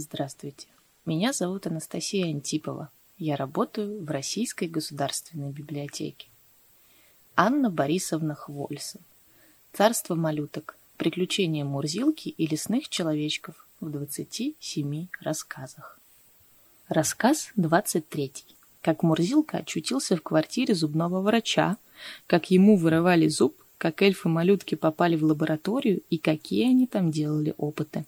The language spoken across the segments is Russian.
Здравствуйте. Меня зовут Анастасия Антипова. Я работаю в Российской государственной библиотеке. Анна Борисовна Хвольсон. Царство малюток. Приключения Мурзилки и лесных человечков в 27 рассказах. Рассказ 23. Как Мурзилка очутился в квартире зубного врача, как ему вырывали зуб, как эльфы-малютки попали в лабораторию и какие они там делали опыты.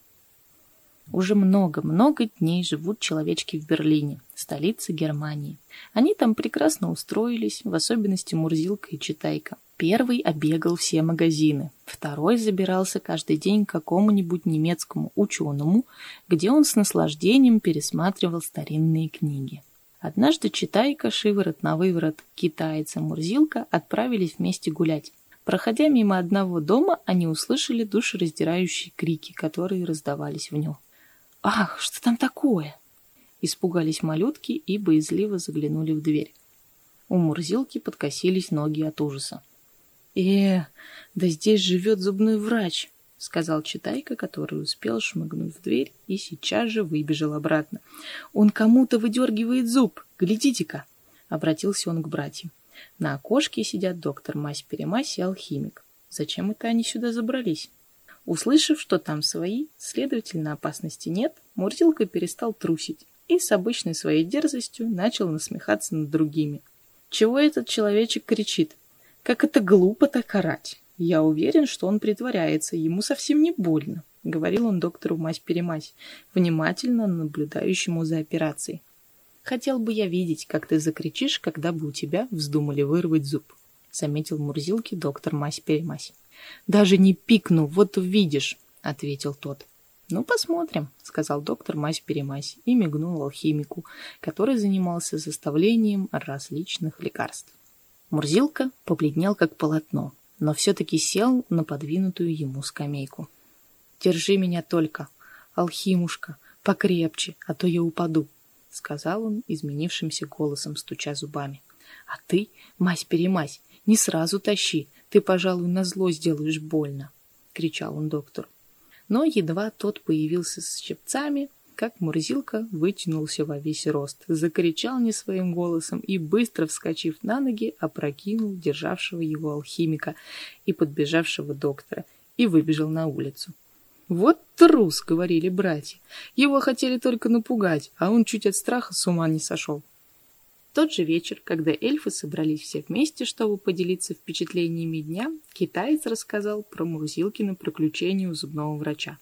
Уже много-много дней живут человечки в Берлине, столице Германии. Они там прекрасно устроились, в особенности Мурзилка и Читайка. Первый обегал все магазины, второй забирался каждый день к какому-нибудь немецкому ученому, где он с наслаждением пересматривал старинные книги. Однажды Читайка, Шиворот на выворот, китайца Мурзилка отправились вместе гулять. Проходя мимо одного дома, они услышали душераздирающие крики, которые раздавались в нем. «Ах, что там такое?» Испугались малютки и боязливо заглянули в дверь. У Мурзилки подкосились ноги от ужаса. «Э, да здесь живет зубной врач», — сказал Читайка, который успел шмыгнуть в дверь и сейчас же выбежал обратно. «Он кому-то выдергивает зуб, глядите-ка!» — обратился он к братьям. На окошке сидят доктор Мась-Перемась и алхимик. Зачем это они сюда забрались? Услышав, что там свои, следовательно, опасности нет, Мурзилка перестал трусить и с обычной своей дерзостью начал насмехаться над другими. Чего этот человечек кричит? Как это глупо так орать! Я уверен, что он притворяется, ему совсем не больно, — говорил он доктору Мась-Перемась, внимательно наблюдающему за операцией. Хотел бы я видеть, как ты закричишь, когда бы у тебя вздумали вырвать зуб, — заметил Мурзилки доктор Мась-Перемась. Даже не пикну, вот увидишь, — ответил тот. «Ну, посмотрим», — сказал доктор Мась-Перемась и мигнул алхимику, который занимался составлением различных лекарств. Мурзилка побледнел как полотно, но все-таки сел на подвинутую ему скамейку. «Держи меня только, алхимушка, покрепче, а то я упаду», — сказал он изменившимся голосом, стуча зубами. «А ты, мась-перемась, не сразу тащи, ты, пожалуй, на зло сделаешь больно, — кричал он доктору. Но едва тот появился с щипцами, как Мурзилка вытянулся во весь рост, закричал не своим голосом и, быстро вскочив на ноги, опрокинул державшего его алхимика и подбежавшего доктора и выбежал на улицу. «Вот трус!» — говорили братья. Его хотели только напугать, а он чуть от страха с ума не сошел тот же вечер, когда эльфы собрались все вместе, чтобы поделиться впечатлениями дня, китаец рассказал про Мурзилкино приключение у зубного врача.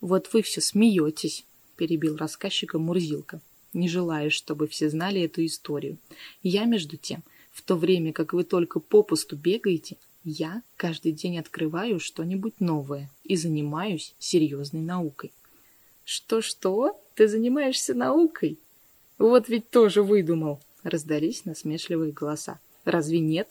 «Вот вы все смеетесь», — перебил рассказчика Мурзилка, не желая, чтобы все знали эту историю. «Я, между тем, в то время, как вы только попусту бегаете, я каждый день открываю что-нибудь новое и занимаюсь серьезной наукой». «Что-что? Ты занимаешься наукой?» Вот ведь тоже выдумал. Раздались насмешливые голоса. Разве нет?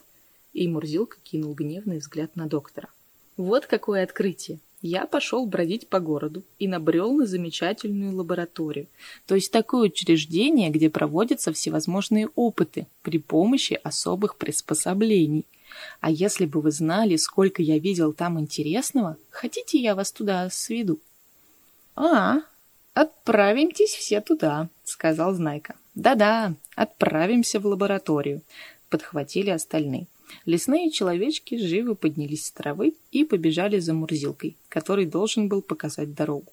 И Мурзилка кинул гневный взгляд на доктора. Вот какое открытие. Я пошел бродить по городу и набрел на замечательную лабораторию, то есть такое учреждение, где проводятся всевозможные опыты при помощи особых приспособлений. А если бы вы знали, сколько я видел там интересного, хотите, я вас туда сведу? А, «Отправимтесь все туда», — сказал Знайка. «Да-да, отправимся в лабораторию», — подхватили остальные. Лесные человечки живо поднялись с травы и побежали за Мурзилкой, который должен был показать дорогу.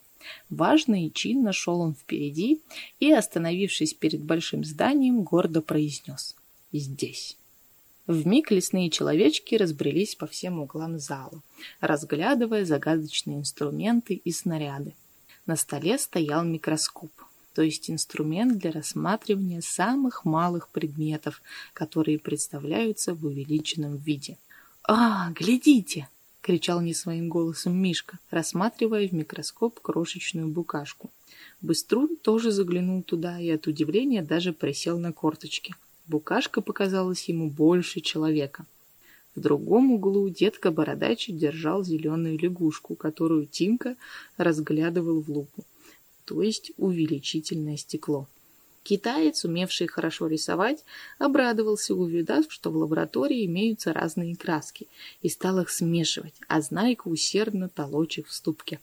Важно и чинно шел он впереди и, остановившись перед большим зданием, гордо произнес «Здесь». Вмиг лесные человечки разбрелись по всем углам зала, разглядывая загадочные инструменты и снаряды. На столе стоял микроскоп, то есть инструмент для рассматривания самых малых предметов, которые представляются в увеличенном виде. «А, глядите!» — кричал не своим голосом Мишка, рассматривая в микроскоп крошечную букашку. Быструн тоже заглянул туда и от удивления даже присел на корточки. Букашка показалась ему больше человека. В другом углу детка Бородач держал зеленую лягушку, которую Тимка разглядывал в лупу, то есть увеличительное стекло. Китаец, умевший хорошо рисовать, обрадовался, увидав, что в лаборатории имеются разные краски, и стал их смешивать, а Знайка усердно толочь их в ступке.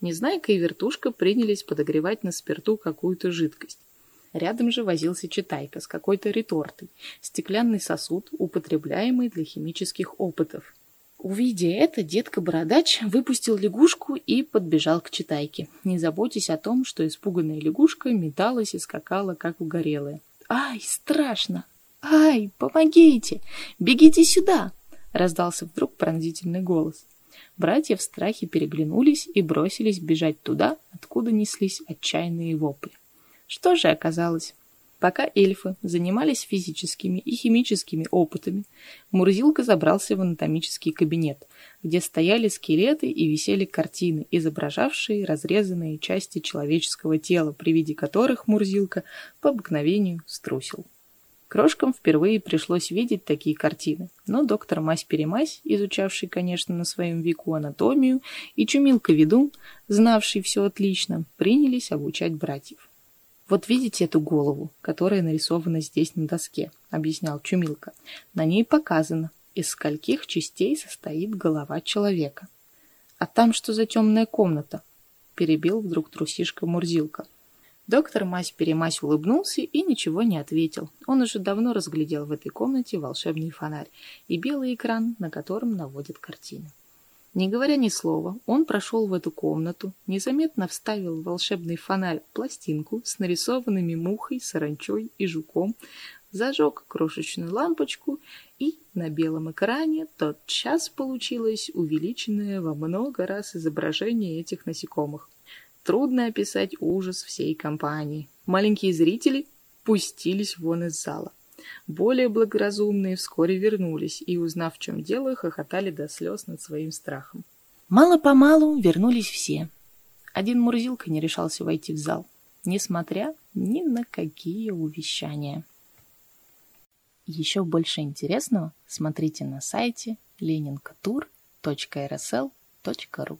Незнайка и вертушка принялись подогревать на спирту какую-то жидкость. Рядом же возился читайка с какой-то ретортой, стеклянный сосуд, употребляемый для химических опытов. Увидя это, детка-бородач выпустил лягушку и подбежал к читайке, не заботясь о том, что испуганная лягушка металась и скакала, как угорелая. «Ай, страшно! Ай, помогите! Бегите сюда!» — раздался вдруг пронзительный голос. Братья в страхе переглянулись и бросились бежать туда, откуда неслись отчаянные вопли. Что же оказалось? Пока эльфы занимались физическими и химическими опытами, Мурзилка забрался в анатомический кабинет, где стояли скелеты и висели картины, изображавшие разрезанные части человеческого тела, при виде которых Мурзилка по обыкновению струсил. Крошкам впервые пришлось видеть такие картины, но доктор Мась-Перемась, изучавший, конечно, на своем веку анатомию, и Чумилка-Ведун, знавший все отлично, принялись обучать братьев. «Вот видите эту голову, которая нарисована здесь на доске», — объяснял Чумилка. «На ней показано, из скольких частей состоит голова человека». «А там что за темная комната?» — перебил вдруг трусишка Мурзилка. Доктор Мась-Перемась улыбнулся и ничего не ответил. Он уже давно разглядел в этой комнате волшебный фонарь и белый экран, на котором наводит картины. Не говоря ни слова, он прошел в эту комнату, незаметно вставил в волшебный фонарь пластинку с нарисованными мухой, саранчой и жуком, зажег крошечную лампочку, и на белом экране тотчас получилось увеличенное во много раз изображение этих насекомых. Трудно описать ужас всей компании. Маленькие зрители пустились вон из зала. Более благоразумные вскоре вернулись и, узнав, в чем дело, хохотали до слез над своим страхом. Мало-помалу вернулись все. Один Мурзилка не решался войти в зал, несмотря ни на какие увещания. Еще больше интересного смотрите на сайте leninkatur.rsl.ru